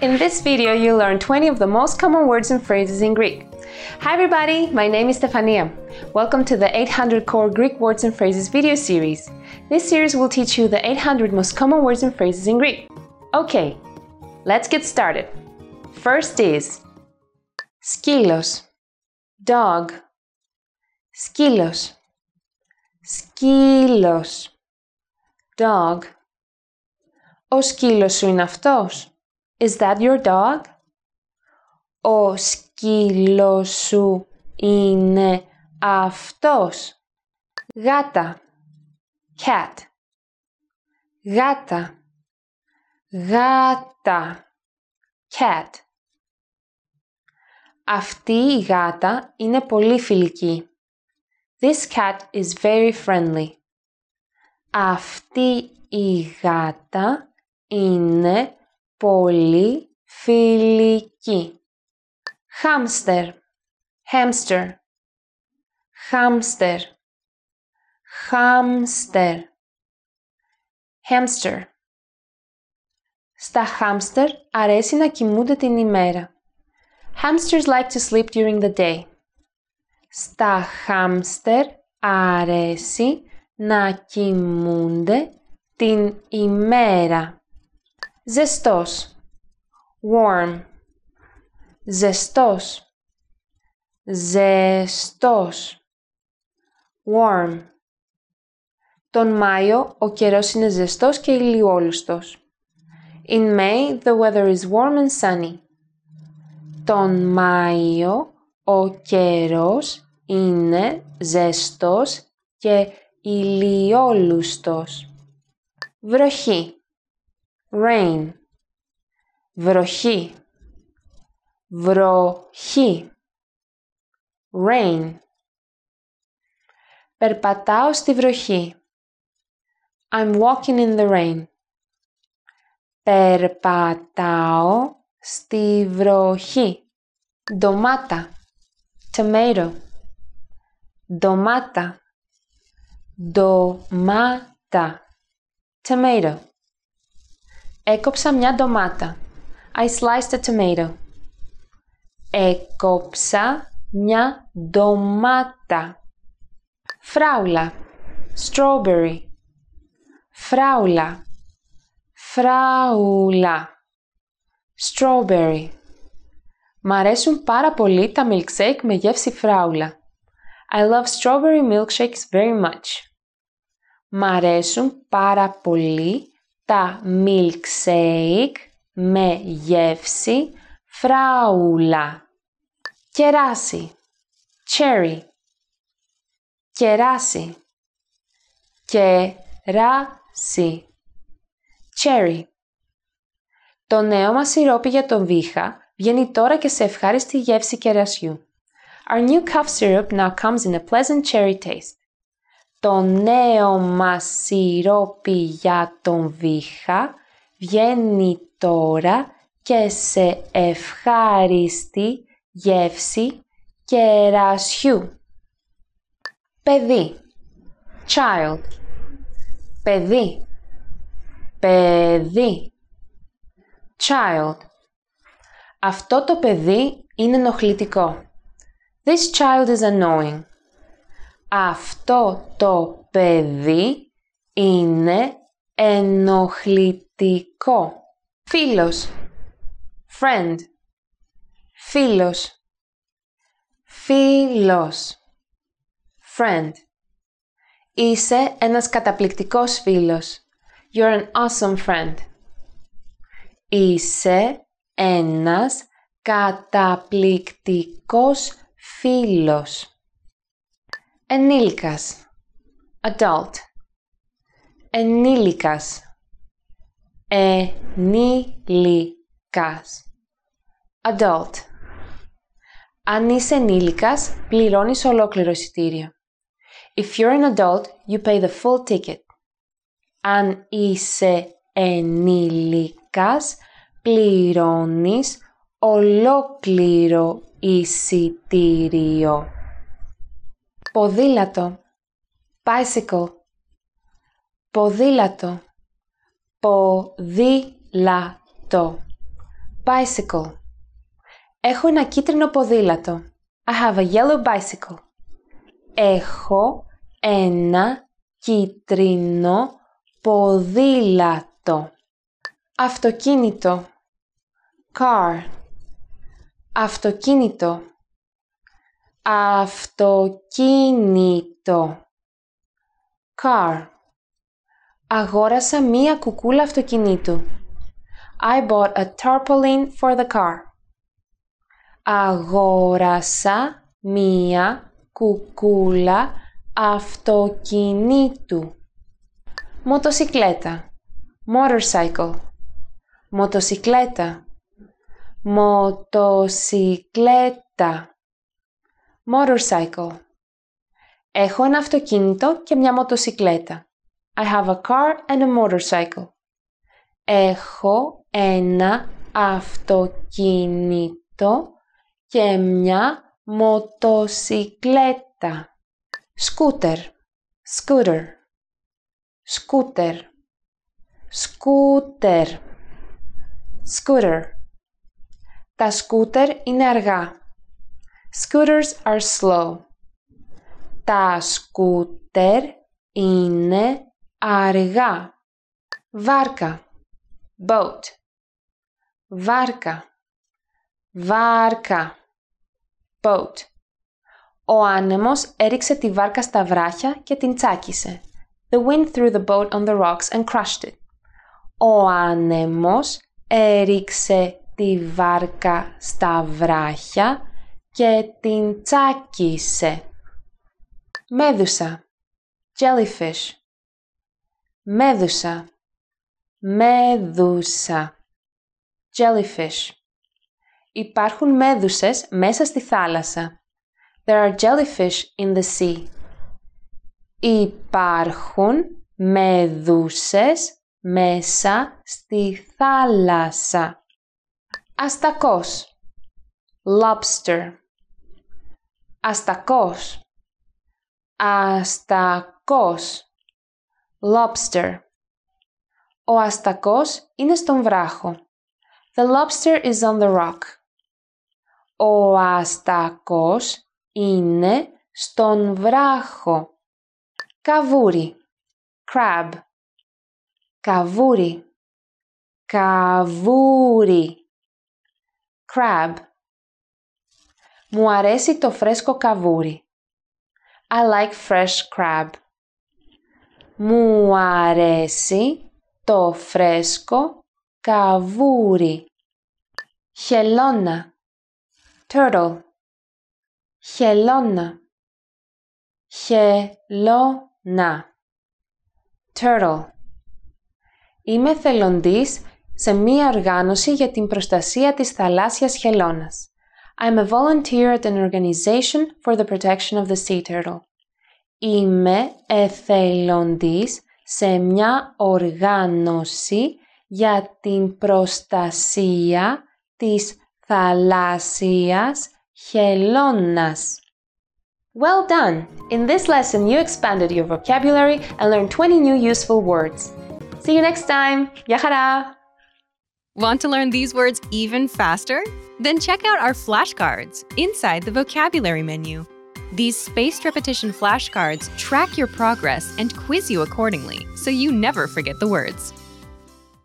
In this video, you'll learn 20 of the most common words and phrases in Greek. Hi everybody, my name is Stefania. Welcome to the 800 Core Greek Words and Phrases video series. This series will teach you the 800 most common words and phrases in Greek. Okay, let's get started. First is σκύλος, dog, σκύλος, σκύλος, dog. Ο σκύλος σου είναι αυτός. Is that your dog? Ο σκύλος σου είναι αυτός. Γάτα. Cat. Γάτα. Γάτα. Cat. Αυτή η γάτα είναι πολύ φιλική. This cat is very friendly. Αυτή η γάτα είναι πολύ φιλική. Χάμστερ, hamster, χάμστερ, χάμστερ, hamster. Στα χάμστερ αρέσει να κοιμούνται την ημέρα. Hamsters like to sleep during the day. Στα χάμστερ αρέσει να κοιμούνται την ημέρα. Ζεστός. Warm. Ζεστός. Ζεστός. Warm. Τον Μάιο ο καιρός είναι ζεστός και ηλιόλουστος. In May the weather is warm and sunny. Τον Μάιο ο καιρός είναι ζεστός και ηλιόλουστος. Βροχή rain. Βροχή. Βροχή. Rain. Περπατάω στη βροχή. I'm walking in the rain. Περπατάω στη βροχή. Ντομάτα. Tomato. Ντομάτα. Ντομάτα. Tomato Έκοψα μια ντομάτα. I sliced a tomato. Έκοψα μια ντομάτα. Φράουλα. Strawberry. Φράουλα. Φράουλα. Strawberry. Μ' αρέσουν πάρα πολύ τα milkshake με γεύση φράουλα. I love strawberry milkshakes very much. Μ' αρέσουν πάρα πολύ τα milkshake με γεύση φράουλα. Κεράσι. Cherry. Κεράσι. Κεράσι. Cherry. Το νέο μας σιρόπι για τον βήχα βγαίνει τώρα και σε ευχάριστη γεύση κερασιού. Our new cough syrup now comes in a pleasant cherry taste. Το νέο μας σιρόπι για τον βήχα βγαίνει τώρα και σε ευχάριστη γεύση κερασιού. Παιδί child παιδί παιδί child Αυτό το παιδί είναι ενοχλητικό. This child is annoying. Αυτό το παιδί είναι ενοχλητικό. Φίλος. Friend. Φίλος. Φίλος. Friend. Είσαι ένας καταπληκτικός φίλος. You're an awesome friend. Είσαι ένας καταπληκτικός φίλος. Ενήλικας. Adult. Ενήλικας. Ενήλικας. Adult. Αν είσαι ενήλικας, πληρώνεις ολόκληρο εισιτήριο. If you're an adult, you pay the full ticket. Αν είσαι ενήλικας, πληρώνεις ολόκληρο εισιτήριο. Ποδήλατο. Bicycle. Ποδήλατο. Ποδήλατο. bicycle. Έχω ένα κίτρινο ποδήλατο. I have a yellow bicycle. Έχω ένα κίτρινο ποδήλατο. Αυτοκίνητο. Car. Αυτοκίνητο. Αυτοκίνητο. Car. Αγόρασα μία κουκούλα αυτοκινήτου. I bought a tarpaulin for the car. Αγόρασα μία κουκούλα αυτοκινήτου. Μοτοσικλέτα. Motorcycle. Μοτοσικλέτα. Μοτοσικλέτα. Motorcycle. Έχω ένα αυτοκίνητο και μια μοτοσικλέτα. I have a car and a motorcycle. Έχω ένα αυτοκίνητο και μια μοτοσικλέτα. Σκούτερ. Scooter. Σκούτερ. Σκούτερ. Scooter. Τα σκούτερ είναι αργά. Scooters are slow. Τα σκούτερ είναι αργά. Βάρκα. Boat. Βάρκα. Βάρκα. Boat. Ο άνεμος έριξε τη βάρκα στα βράχια και την τσάκισε. The wind threw the boat on the rocks and crushed it. Ο άνεμος έριξε τη βάρκα στα βράχια και την τσάκισε. Μέδουσα. Jellyfish. Μέδουσα. Μέδουσα. Jellyfish. Υπάρχουν μέδουσες μέσα στη θάλασσα. There are jellyfish in the sea. Υπάρχουν μέδουσες μέσα στη θάλασσα. Αστακός. Lobster. Αστακός. Αστακός. Lobster. Ο αστακός είναι στον βράχο. The lobster is on the rock. Ο αστακός είναι στον βράχο. Καβούρι. Crab. Καβούρι. Καβούρι. Crab. Μου αρέσει το φρέσκο καβούρι. I like fresh crab. Μου αρέσει το φρέσκο καβούρι. Χελώνα. Turtle. Χελώνα. Χελώνα. Turtle. Είμαι θελοντής σε μία οργάνωση για την προστασία της θαλάσσιας χελώνας. I'm a volunteer at an organization for the protection of the sea turtle. Είμαι εθελοντής σε μια οργάνωση για την προστασία της θαλάσσιας χελώνας. Well done! In this lesson, you expanded your vocabulary and learned 20 new useful words. See you next time! Yahara! Want to learn these words even faster? Then check out our flashcards inside the vocabulary menu. These spaced repetition flashcards track your progress and quiz you accordingly so you never forget the words.